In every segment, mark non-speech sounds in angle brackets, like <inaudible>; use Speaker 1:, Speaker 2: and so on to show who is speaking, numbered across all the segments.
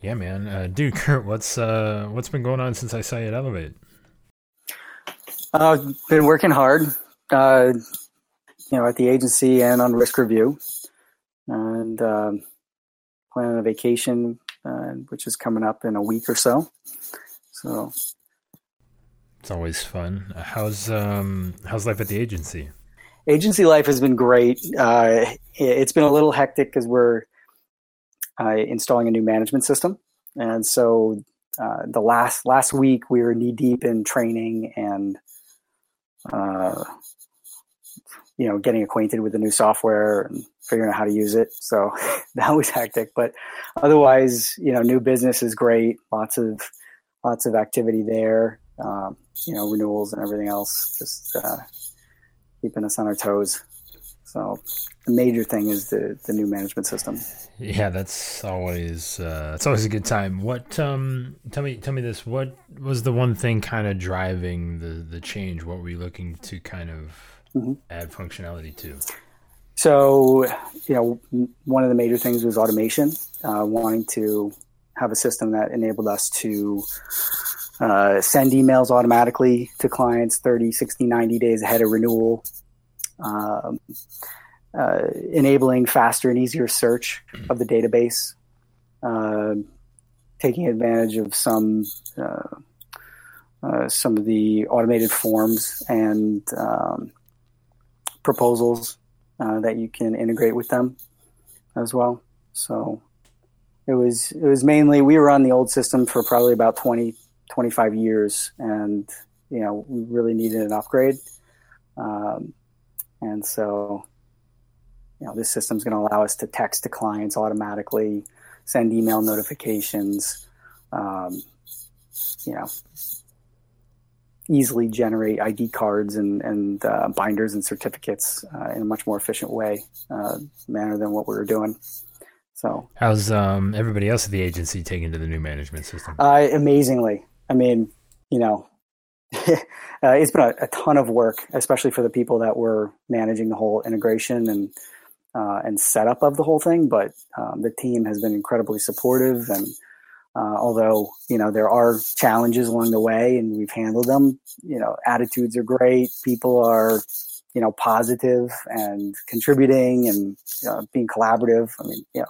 Speaker 1: Yeah, man. Uh, dude, <laughs> Kurt, what's uh, what's been going on since I saw you at Elevate?
Speaker 2: I've uh, been working hard, uh, you know, at the agency and on risk review, and um, planning a vacation, uh, which is coming up in a week or so. So
Speaker 1: it's always fun. How's um, how's life at the agency?
Speaker 2: Agency life has been great. Uh, it's been a little hectic because we're uh, installing a new management system, and so uh, the last last week we were knee deep in training and uh, you know getting acquainted with the new software and figuring out how to use it. So <laughs> that was hectic, but otherwise, you know, new business is great. Lots of lots of activity there. Um, you know, renewals and everything else. Just uh, keeping us on our toes. So the major thing is the the new management system.
Speaker 1: Yeah, that's always uh, it's always a good time. What um tell me tell me this, what was the one thing kind of driving the the change? What were you looking to kind of mm-hmm. add functionality to?
Speaker 2: So, you know, one of the major things was automation, uh, wanting to have a system that enabled us to uh, send emails automatically to clients 30, 60, 90 days ahead of renewal. Um, uh, enabling faster and easier search of the database, uh, taking advantage of some uh, uh, some of the automated forms and um, proposals uh, that you can integrate with them as well. So it was it was mainly we were on the old system for probably about 20 25 years and you know we really needed an upgrade um, and so you know, this system's going to allow us to text to clients automatically, send email notifications, um, you know, easily generate ID cards and, and uh, binders and certificates uh, in a much more efficient way, uh, manner than what we were doing. So,
Speaker 1: how's um, everybody else at the agency taking to the new management system?
Speaker 2: Uh, amazingly. I mean, you know, <laughs> uh, it's been a, a, ton of work, especially for the people that were managing the whole integration and uh, and setup of the whole thing. But um, the team has been incredibly supportive, and uh, although you know there are challenges along the way, and we've handled them, you know, attitudes are great. People are you know positive and contributing and uh, being collaborative. I mean, you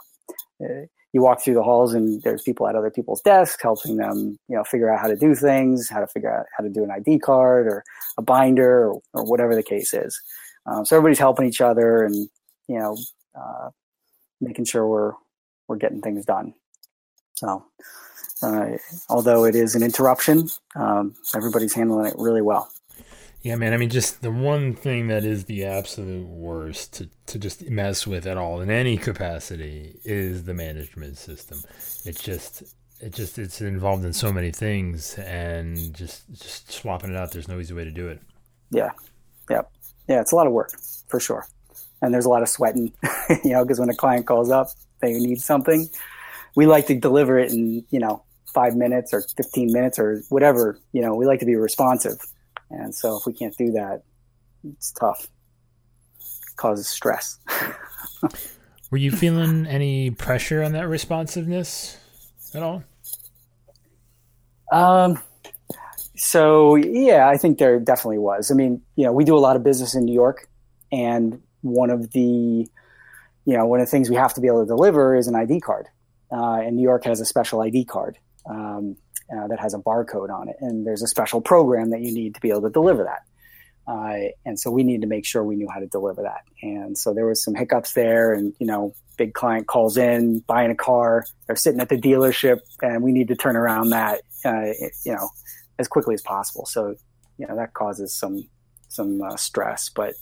Speaker 2: know. You walk through the halls and there's people at other people's desks helping them, you know, figure out how to do things, how to figure out how to do an ID card or a binder or, or whatever the case is. Um, so everybody's helping each other and you know, uh, making sure we're we're getting things done. So, uh, although it is an interruption, um, everybody's handling it really well.
Speaker 1: Yeah, man. I mean, just the one thing that is the absolute worst to, to just mess with at all in any capacity is the management system. It's just it just it's involved in so many things and just just swapping it out there's no easy way to do it
Speaker 2: yeah yeah yeah it's a lot of work for sure and there's a lot of sweating, <laughs> you know, because when a client calls up, they need something. We like to deliver it in, you know, five minutes or 15 minutes or whatever, you know, we like to be responsive. And so if we can't do that, it's tough. It causes stress. <laughs>
Speaker 1: Were you feeling any pressure on that responsiveness at all?
Speaker 2: Um, so yeah, I think there definitely was. I mean, you know, we do a lot of business in New York and one of the you know one of the things we have to be able to deliver is an ID card, uh, and New York has a special ID card um, uh, that has a barcode on it, and there's a special program that you need to be able to deliver that. Uh, and so we need to make sure we knew how to deliver that. And so there was some hiccups there, and you know, big client calls in, buying a car, they're sitting at the dealership, and we need to turn around that, uh, you know, as quickly as possible. So you know that causes some some uh, stress, but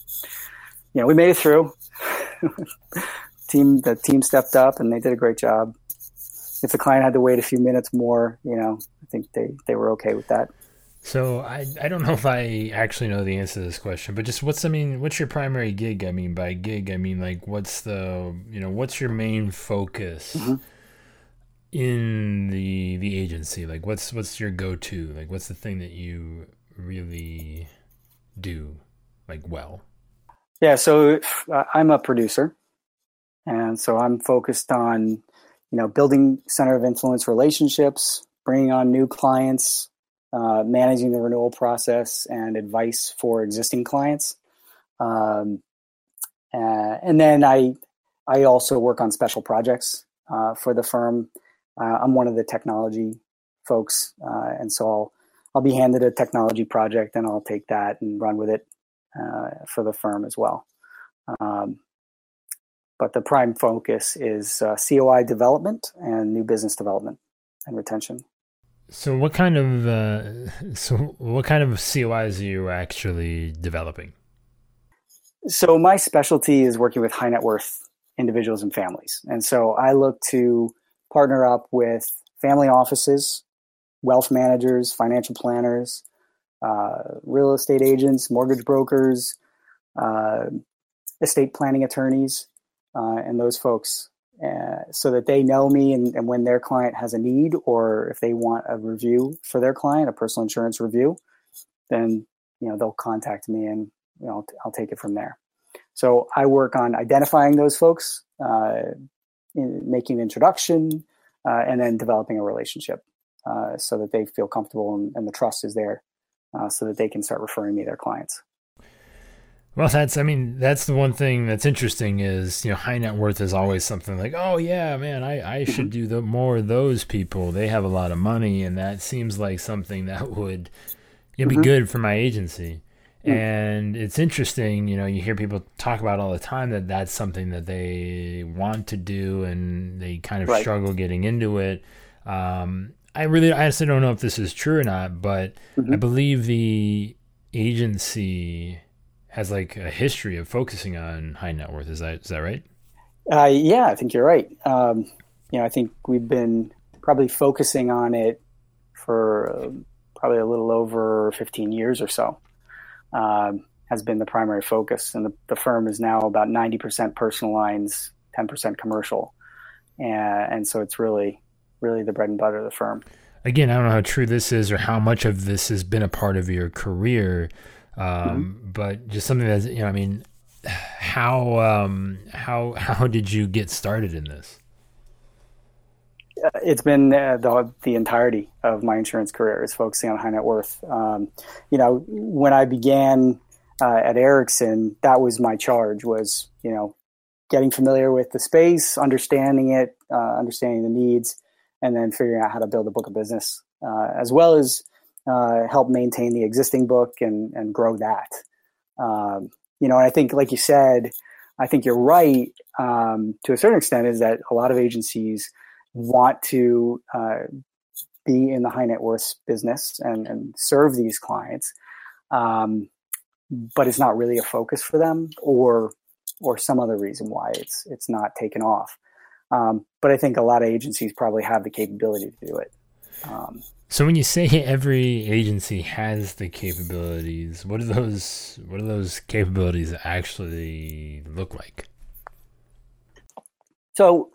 Speaker 2: you know, we made it through. <laughs> team, the team stepped up and they did a great job. If the client had to wait a few minutes more, you know, think they, they were okay with that.
Speaker 1: So I, I don't know if I actually know the answer to this question, but just what's I mean, what's your primary gig? I mean by gig, I mean like what's the you know what's your main focus mm-hmm. in the the agency? Like what's what's your go to? Like what's the thing that you really do like well?
Speaker 2: Yeah, so uh, I'm a producer, and so I'm focused on, you know, building center of influence relationships, bringing on new clients, uh, managing the renewal process, and advice for existing clients. Um, uh, and then I I also work on special projects uh, for the firm. Uh, I'm one of the technology folks, uh, and so I'll I'll be handed a technology project and I'll take that and run with it uh, for the firm as well. Um, but the prime focus is COI development and new business development and retention.
Speaker 1: So, what kind of uh, so what kind of COIs are you actually developing?
Speaker 2: So, my specialty is working with high net worth individuals and families, and so I look to partner up with family offices, wealth managers, financial planners, uh, real estate agents, mortgage brokers, uh, estate planning attorneys, uh, and those folks uh, so that they know me and, and, when their client has a need or if they want a review for their client, a personal insurance review, then you know they'll contact me and you know I'll, I'll take it from there. So I work on identifying those folks, uh, in making an introduction, uh, and then developing a relationship uh, so that they feel comfortable and, and the trust is there, uh, so that they can start referring me their clients.
Speaker 1: Well, that's I mean that's the one thing that's interesting is you know high net worth is always something like oh yeah man I I should do the more of those people they have a lot of money and that seems like something that would you know, be mm-hmm. good for my agency mm. and it's interesting you know you hear people talk about all the time that that's something that they want to do and they kind of right. struggle getting into it um, I really I honestly don't know if this is true or not but mm-hmm. I believe the agency has like a history of focusing on high net worth. Is that is that right?
Speaker 2: Uh, yeah, I think you're right. Um, you know, I think we've been probably focusing on it for uh, probably a little over 15 years or so. Um, has been the primary focus, and the, the firm is now about 90% personal lines, 10% commercial, and, and so it's really, really the bread and butter of the firm.
Speaker 1: Again, I don't know how true this is or how much of this has been a part of your career, um, mm-hmm. but just something that's you know, I mean, how um, how <laughs> how did you get started in this?
Speaker 2: Uh, it's been uh, the the entirety of my insurance career is focusing on high net worth. Um, you know, when I began uh, at Erickson, that was my charge was you know getting familiar with the space, understanding it, uh, understanding the needs, and then figuring out how to build a book of business, uh, as well as uh, help maintain the existing book and, and grow that. Um, you know, and I think, like you said, I think you're right um, to a certain extent. Is that a lot of agencies want to uh, be in the high net worth business and, and serve these clients, um, but it's not really a focus for them, or or some other reason why it's it's not taken off. Um, but I think a lot of agencies probably have the capability to do it. Um,
Speaker 1: so when you say every agency has the capabilities, what do those what do those capabilities actually look like?
Speaker 2: So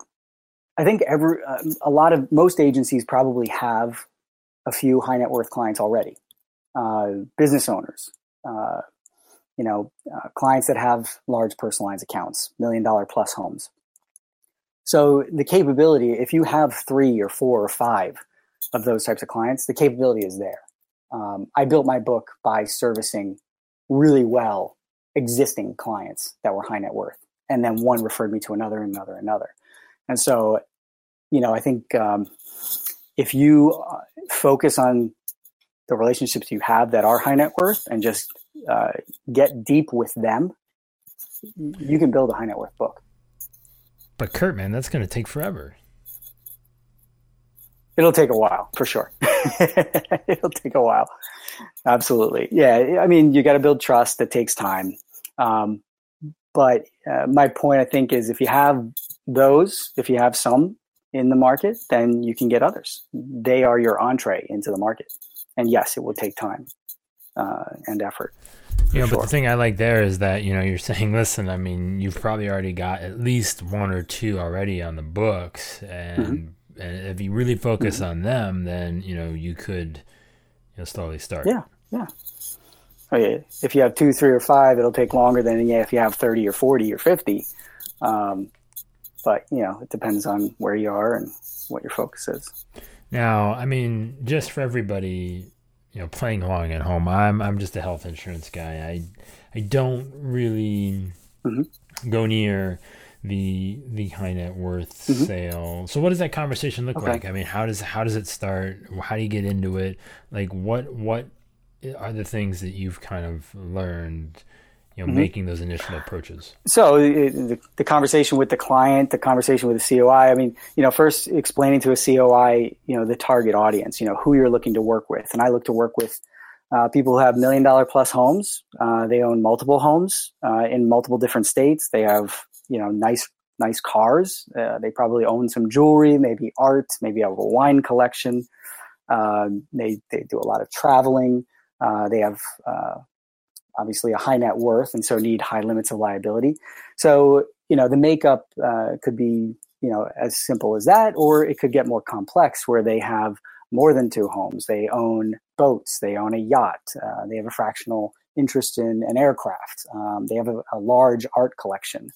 Speaker 2: I think every uh, a lot of most agencies probably have a few high net worth clients already, uh, business owners, uh, you know, uh, clients that have large personal lines accounts, million dollar plus homes. So the capability, if you have three or four or five of those types of clients, the capability is there. Um, I built my book by servicing really well existing clients that were high net worth, and then one referred me to another, another, another. And so, you know, I think um, if you uh, focus on the relationships you have that are high net worth and just uh, get deep with them, you can build a high net worth book.
Speaker 1: But Kurt, man, that's going to take forever.
Speaker 2: It'll take a while for sure. <laughs> It'll take a while. Absolutely. Yeah. I mean, you got to build trust. That takes time. Um, but uh, my point, I think, is if you have those, if you have some in the market, then you can get others. They are your entree into the market. And yes, it will take time uh, and effort.
Speaker 1: You know, sure. but the thing I like there is that you know you're <laughs> saying, listen, I mean, you've probably already got at least one or two already on the books, and mm-hmm and if you really focus mm-hmm. on them, then you know you could you know, slowly start.
Speaker 2: Yeah, yeah. Oh, yeah. If you have two, three, or five, it'll take longer than yeah if you have thirty or forty or fifty. Um, but you know, it depends on where you are and what your focus is.
Speaker 1: Now, I mean, just for everybody, you know, playing along at home, I'm I'm just a health insurance guy. I I don't really mm-hmm. go near the the high net worth mm-hmm. sale. So what does that conversation look okay. like? I mean, how does how does it start? How do you get into it? Like what what are the things that you've kind of learned you know mm-hmm. making those initial approaches
Speaker 2: so the, the, conversation with the client the conversation with the coi i mean you know first explaining to a coi you know the target audience you know who you're looking to work with and i look to work with uh, people who have million dollar plus homes uh, they own multiple homes uh, in multiple different states they have you know nice nice cars. Uh, they probably own some jewelry maybe art maybe have a wine collection. Uh, they, they do a lot of traveling. Uh, they have obviously a high net worth and so need high limits of liability. So, you know, the makeup uh, could be, you know, as simple as that, or it could get more complex where they have more than two homes. They own boats, they own a yacht, uh, they have a fractional interest in an aircraft, um, they have a, a, large art collection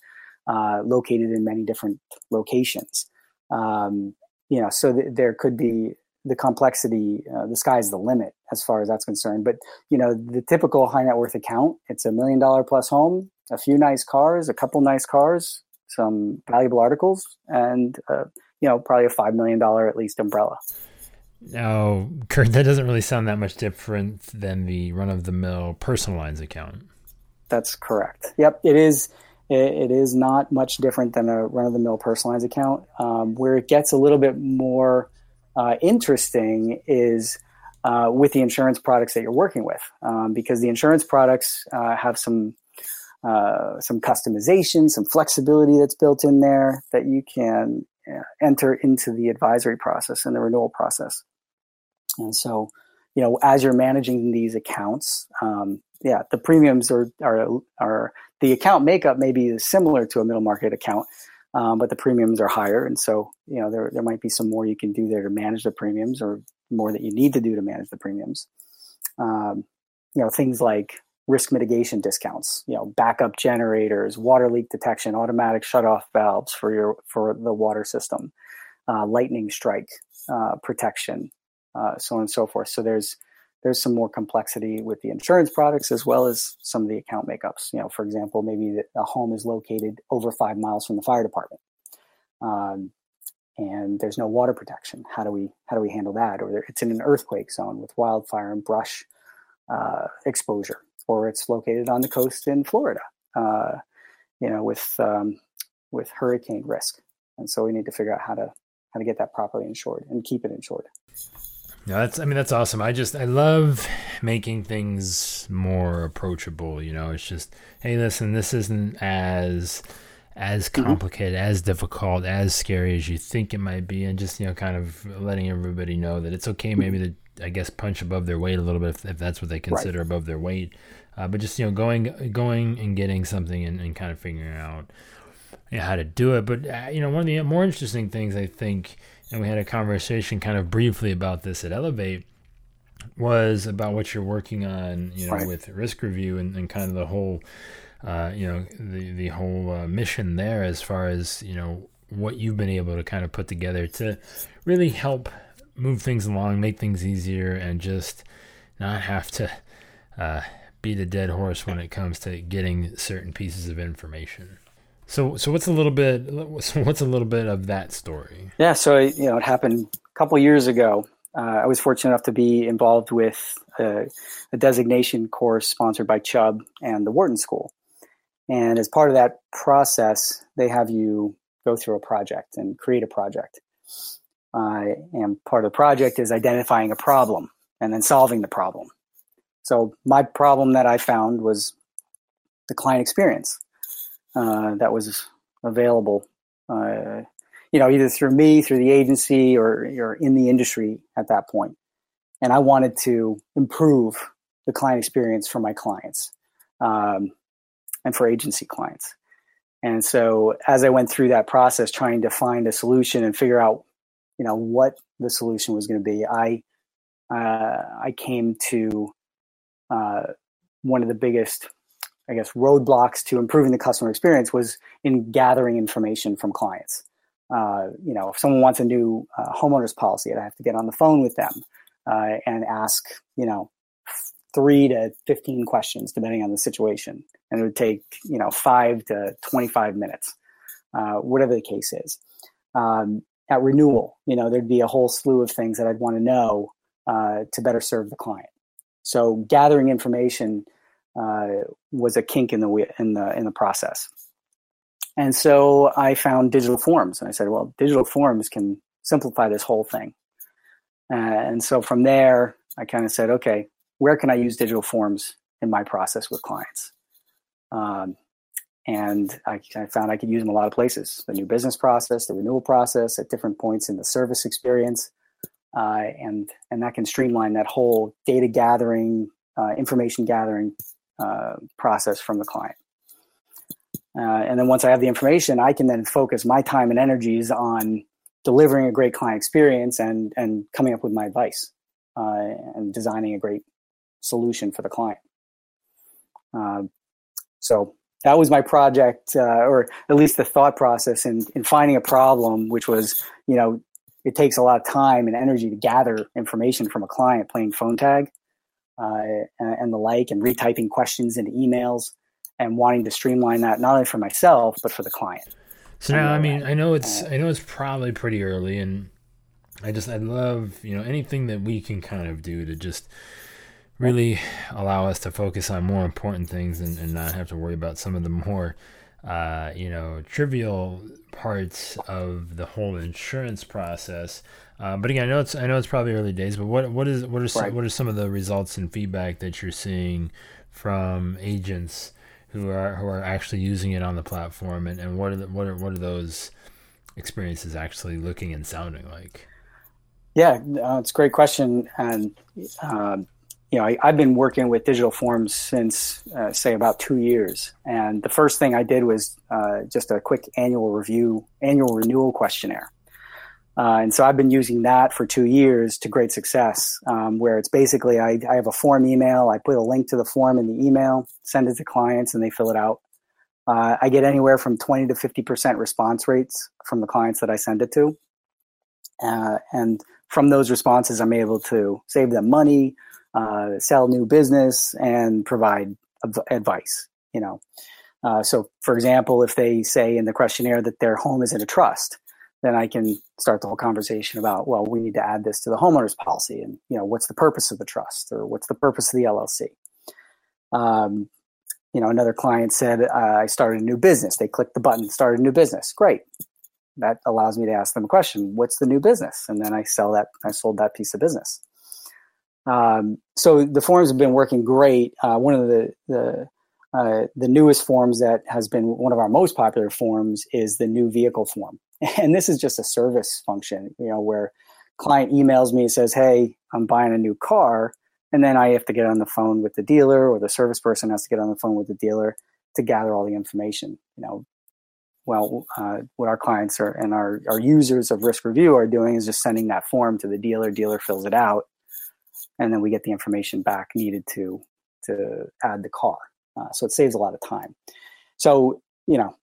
Speaker 2: uh, located in many different locations. Um, you know, so th- there could be the complexity, uh, the sky's the limit as far as that's concerned. But you know, the typical high net worth account, it's a million dollar plus home, a few nice cars, a couple nice cars, some valuable articles, and uh, you know, probably a five million dollar at least umbrella.
Speaker 1: Now, Kurt, that doesn't really sound that much different than the run of the mill personal lines account.
Speaker 2: That's correct. Yep, it is. It is not much different than a run of the mill personal lines account. Um, where it gets a little bit more uh, interesting is uh, with the insurance products that you're working with, um, because the insurance products uh, have some uh, some customization, some flexibility that's built in there that you can uh, enter into the advisory process and the renewal process. And so, you know, as you're managing these accounts, um, yeah, the premiums are are are the account makeup may be similar to a middle market account, um, but the premiums are higher, and so you know there there might be some more you can do there to manage the premiums, or more that you need to do to manage the premiums. Um, you know things like risk mitigation discounts, you know backup generators, water leak detection, automatic shutoff valves for your for the water system, uh, lightning strike uh, protection, uh, so on and so forth. So there's there's some more complexity with the insurance products as well as some of the account makeups. You know, for example, maybe a home is located over five miles from the fire department, um, and there's no water protection. How do we how do we handle that? Or it's in an earthquake zone with wildfire and brush uh, exposure, or it's located on the coast in Florida. Uh, you know, with um, with hurricane risk, and so we need to figure out how to how to get that properly insured and keep it insured.
Speaker 1: No, that's I mean that's awesome. I just I love making things more approachable, you know. It's just hey, listen, this isn't as as mm-hmm. complicated, mm-hmm. as difficult, as scary as you think it might be and just, you know, kind of letting everybody know that it's okay maybe to I guess punch above their weight a little bit if, if that's what they consider right. above their weight. Uh, but just, you know, going going and getting something and, and kind of figuring out you know, how to do it. But uh, you know, one of the more interesting things I think and we had a conversation kind of briefly about this at Elevate was about what you're working on, you know, right. with risk review and, and, kind of the whole, uh, you know, the the whole uh, mission there as far as you know what you've been able to kind of put together to really help move things along, make things easier, and just not have to uh, beat a dead horse when it comes to getting certain pieces of information. So, so what's a little bit? <laughs> What's a little bit of that story?
Speaker 2: Yeah, so you know, it happened a couple years ago. Uh, I was fortunate enough to be involved with a, a, designation course sponsored by Chubb and the Wharton School. And as part of that process, they have you go through a project and create a project. Uh, and part of the project is identifying a problem and then solving the problem. So my problem that I found was the client experience that was available. Uh, you know, either through me, through the agency, or you're in the industry at that point. And I wanted to improve the client experience for my clients um, and for agency clients. And so, as I went through that process, trying to find a solution and figure out, you know, what the solution was going to be, I uh, I came to uh, one of the biggest I guess, roadblocks to improving the customer experience was in gathering information from clients. Uh, you know, if someone wants a new uh, homeowner's policy, I have to get on the phone with them uh, and ask, you know, three to 15 questions, depending on the situation. And it would take, you know, five to 25 minutes, uh, whatever the case is. Um, at renewal, you know, there'd be a whole slew of things that I'd want to know uh, to better serve the client. So gathering information was a kink in the in the in the process. And so I found digital forms, and I said, well, digital forms can simplify this whole thing. Uh, and so from there, I kind of said, okay, where can I use digital forms in my process with clients? Um, and I, I, found I could use them a lot of places the new business process, the renewal process, at different points in the service experience. Uh, and, and that can streamline that whole data gathering, uh, information gathering uh, process from the client. Uh, and then once I have the information, I can then focus my time and energies on delivering a great client experience and, and coming up with my advice uh, and designing a great solution for the client. Uh, so that was my project, uh, or at least the thought process in, in finding a problem, which was, you know, it takes a lot of time and energy to gather information from a client playing phone tag uh, and, the like, and retyping questions into emails and wanting to streamline that not only for myself but for the client.
Speaker 1: So now, I mean, I know it's I know it's probably pretty early, and I just I love you know anything that we can kind of do to just really allow us to focus on more important things and, and not have to worry about some of the more uh, you know trivial parts of the whole insurance process. Uh, but again, I know it's I know it's probably early days, but what what is what are some, right. what are some of the results and feedback that you're seeing from agents who are who are actually using it on the platform, and, and what are the, what are what are those experiences actually looking and sounding like?
Speaker 2: Yeah, uh, it's a great question, and uh, you know I, have been working with digital forms since uh, say about two years, and the first thing I did was uh, just a quick annual review, annual renewal questionnaire. Uh, and so I've been using that for two years to great success, um, where it's basically I, I, have a form email, I put a link to the form in the email, send it to clients, and they fill it out. Uh, I get anywhere from 20 to 50% response rates from the clients that I send it to. Uh, and from those responses, I'm able to save them money, uh, sell new business, and provide advice. You know, uh, so for example, if they say in the questionnaire that their home is in a trust, then I can start the whole conversation about, well, we need to add this to the homeowner's policy, and you know, what's the purpose of the trust, or what's the purpose of the LLC. Um, you know, another client said, uh, I started a new business. They clicked the button, started a new business. Great. That allows me to ask them a question. What's the new business? And then I sell that. I sold that piece of business. Um, so the forms have been working great. Uh, one of the the uh, the newest forms that has been one of our most popular forms is the new vehicle form. <laughs> And this is just a service function, you know, where client emails me and says, Hey, I'm buying a new car. And then I have to get on the phone with the dealer or the service person has to get on the phone with the dealer to gather all the information. You know, well, uh, what our clients are and our, our users of risk review are doing is just sending that form to the dealer. Dealer fills it out, and then we get the information back needed to to add the car. Uh, so it saves a lot of time. So you know,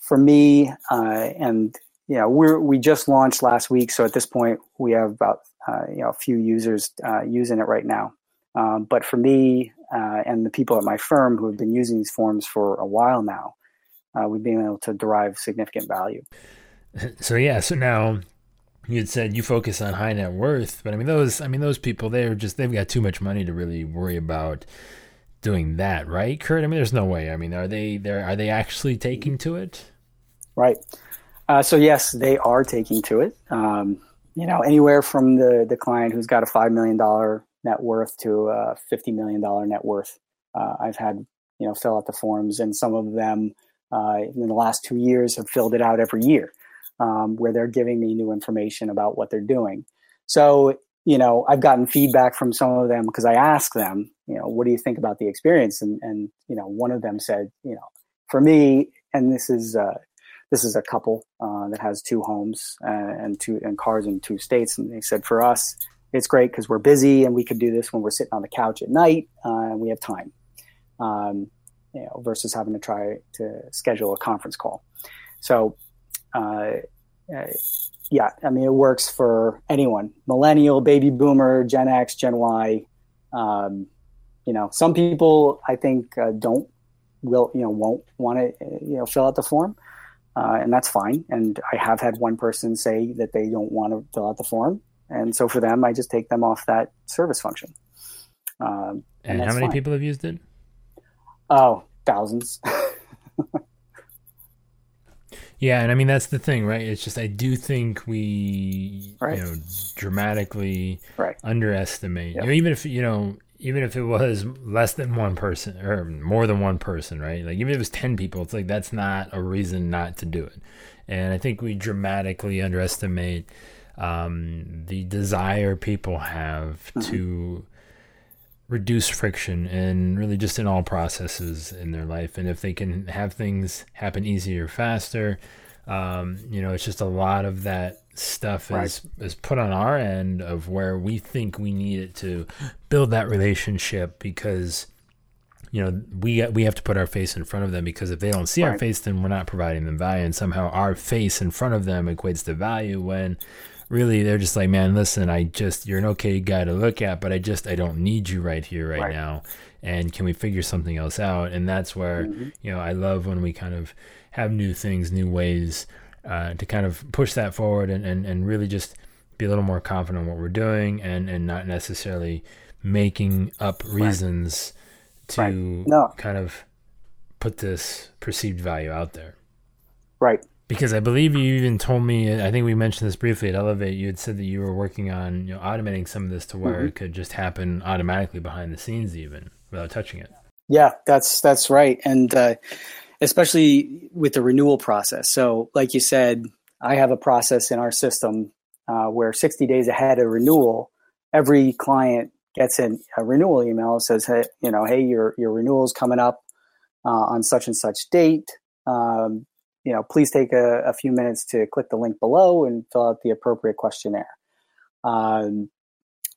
Speaker 2: for me, uh, and you know, we we just launched last week, so at this point we have about uh, you know a few users uh, using it right now. Um, but for me uh, and the people at my firm who have been using these forms for a while now, we've been able to derive significant value. <laughs>
Speaker 1: So yeah, so now you had said you focus on high net worth, but I mean those I mean those people they're just they've got too much money to really worry about doing that, right, Kurt? I mean, there's no way. I mean, are they there? Are they actually taking to it?
Speaker 2: Right. Uh, so yes, they are taking to it. Um, you know, anywhere from the the client who's got a five million dollar net worth to a fifty million dollar net worth. Uh, I've had you know fill out the forms, and some of them uh, in the last two years have filled it out every year, um, where they're giving me new information about what they're doing. So you know, I've gotten feedback from some of them because I asked them, you know, what do you think about the experience? And, and, you know, one of them said, you know, for me, and this is, uh, this is a couple uh, that has two homes uh, and two and cars in two states. And they said, for us, it's great because we're busy and we could do this when we're sitting on the couch at night uh, and we have time. Um, you know, versus having to try to schedule a conference call. So, uh, uh, yeah, I mean, it works for anyone: millennial, baby boomer, Gen X, Gen Y. Um, you know, some people I think uh, don't will you know won't want to you know fill out the form, uh, and that's fine. And I have had one person say that they don't want to fill out the form, and so for them, I just take them off that service function.
Speaker 1: Um, and, and how many fine. people have used it?
Speaker 2: Oh, thousands. <laughs>
Speaker 1: yeah, and I mean that's the thing, right? It's just I do think we right. you know dramatically
Speaker 2: right.
Speaker 1: underestimate. Yep. You know, even if you know even if it was less than one person or more than one person, right? Like even if it was 10 people, it's like that's not a reason not to do it. And I think we dramatically underestimate um, the desire people have mm-hmm. to reduce friction and really just in all processes in their life. And if they can have things happen easier, faster, um, you know, it's just a lot of that stuff right. is is put on our end of where we think we need it to build that relationship because you know we we have to put our face in front of them because if they don't see right. our face then we're not providing them value and somehow our face in front of them equates to value when really they're just like man listen i just you're an okay guy to look at but i just i don't need you right here right, right. now and can we figure something else out and that's where mm-hmm. you know i love when we kind of have new things, new ways uh, to kind of push that forward and, and, and really just be a little more confident in what we're doing and, and not necessarily making up reasons right. to right. No. kind of put this perceived value out there.
Speaker 2: Right.
Speaker 1: Because I believe you even told me, I think we mentioned this briefly at Elevate. You had said that you were working on you know, automating some of this to where mm-hmm. it could just happen automatically behind the scenes, even without touching it.
Speaker 2: Yeah, that's that's right. And uh, especially with the renewal process. So, like you said, I have a process in our system uh, where 60 days ahead of renewal, every client gets an, a renewal email that says, "Hey, you know, hey, your your renewal is coming up uh, on such and such date. Um, you know, please take a, a, few minutes to click the link below and fill out the appropriate questionnaire." Um,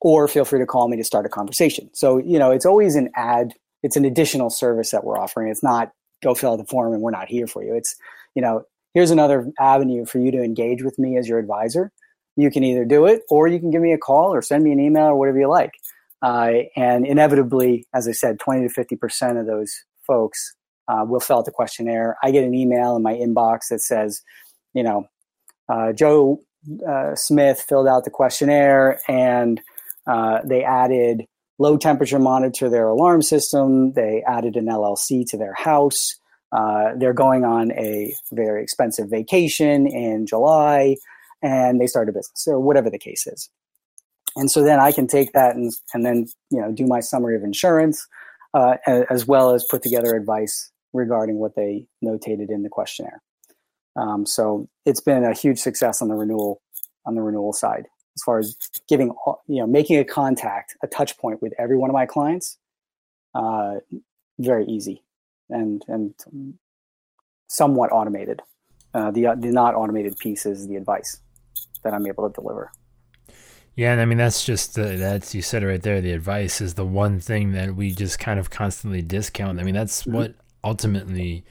Speaker 2: or feel free to call me to start a conversation. So, you know, it's always an ad, it's an additional service that we're offering. It's not go fill out the form and we're not here for you. It's, you know, here's another avenue for you to engage with me as your advisor. You can either do it or you can give me a call or send me an email or whatever you like. Uh, and inevitably, as I said, 20 to 50% of those folks uh, will fill out the questionnaire. I get an email in my inbox that says, you know, uh, Joe uh, Smith filled out the questionnaire and uh, they added low temperature monitor their alarm system. They added an LLC to their house. Uh, they're going on a very expensive vacation in July and they start a business or whatever the case is. And so then I can take that and, and then, you know, do my summary of insurance, uh, as well as put together advice regarding what they notated in the questionnaire. Um, so it's been a huge success on the renewal, on the renewal side as far as giving you know making a contact a touch point with every one of my clients uh, very easy and and somewhat automated uh, the the not automated piece is the advice that i'm able to deliver
Speaker 1: yeah, and I mean that's just the, that's you said it right there. The advice is the one thing that we just kind of constantly discount. I mean that's mm-hmm. what ultimately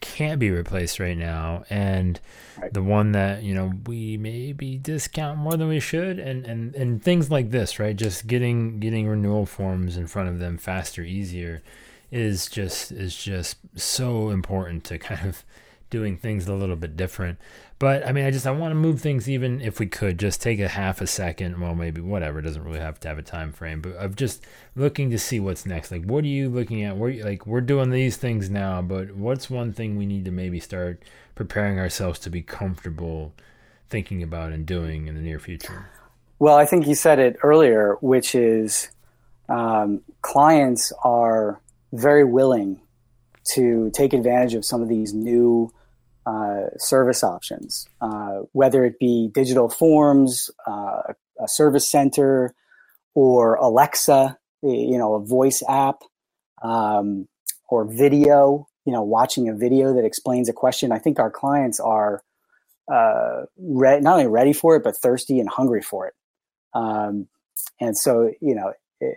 Speaker 1: can't be replaced right now and right. the one that you know we maybe discount more than we should and and and things like this right just getting getting renewal forms in front of them faster easier is just is just so important to kind of doing things a little bit different. But I mean, I just I want to move things even if we could just take a half a second. Well, maybe whatever. It doesn't really have to have a time frame, but of just looking to see what's next. Like, what are you looking at? Like we're doing these things now, but what's one thing we need to maybe start preparing ourselves to be comfortable thinking about and doing in the near future?
Speaker 2: Well, I think you said it earlier, which is um, clients are very willing to take advantage of some of these new uh, service options, uh, whether it be digital forms, uh, a service center, or Alexa, you know, a voice app, um, or video, you know, watching a video that explains a question. I think our clients are uh, re- not only ready for it, but thirsty and hungry for it. Um, and so, you know, it,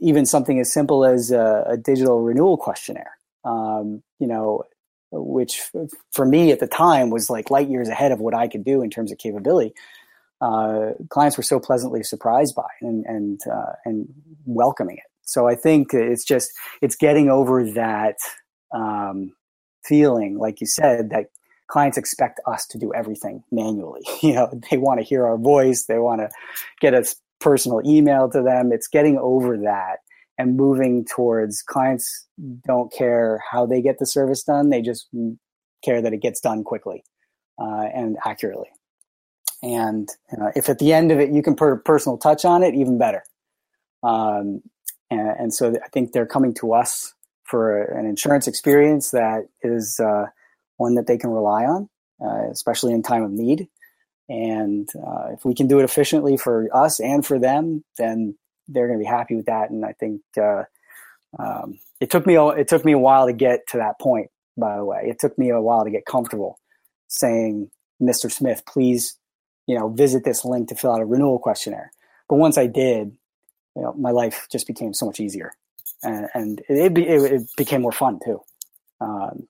Speaker 2: even something as simple as a, a digital renewal questionnaire. Um, you know, which for me at the time was like light years ahead of what I could do in terms of capability. Uh, clients were so pleasantly surprised by and and uh, and welcoming it. So I think it's just it's getting over that um, feeling, like you said, that clients expect us to do everything manually. <laughs> You know, they want to hear our voice, they want to get a personal email to them. It's getting over that and moving towards clients don't care how they get the service done; they just care that it gets done quickly uh, and accurately. And uh, if at the end of it you can put a personal touch on it, even better. Um, and, and, so I think they're coming to us for an insurance experience that is uh, one that they can rely on, uh, especially in time of need. And uh, if we can do it efficiently for us and for them, then they're going to be happy with that. And I think uh, um, it took me it took me a while to get to that point. By the way, it took me a while to get comfortable saying, "Mr. Smith, please you know, visit this link to fill out a renewal questionnaire. But once I did, you know, my life just became so much easier, and, and it, it, it became more fun too. Um,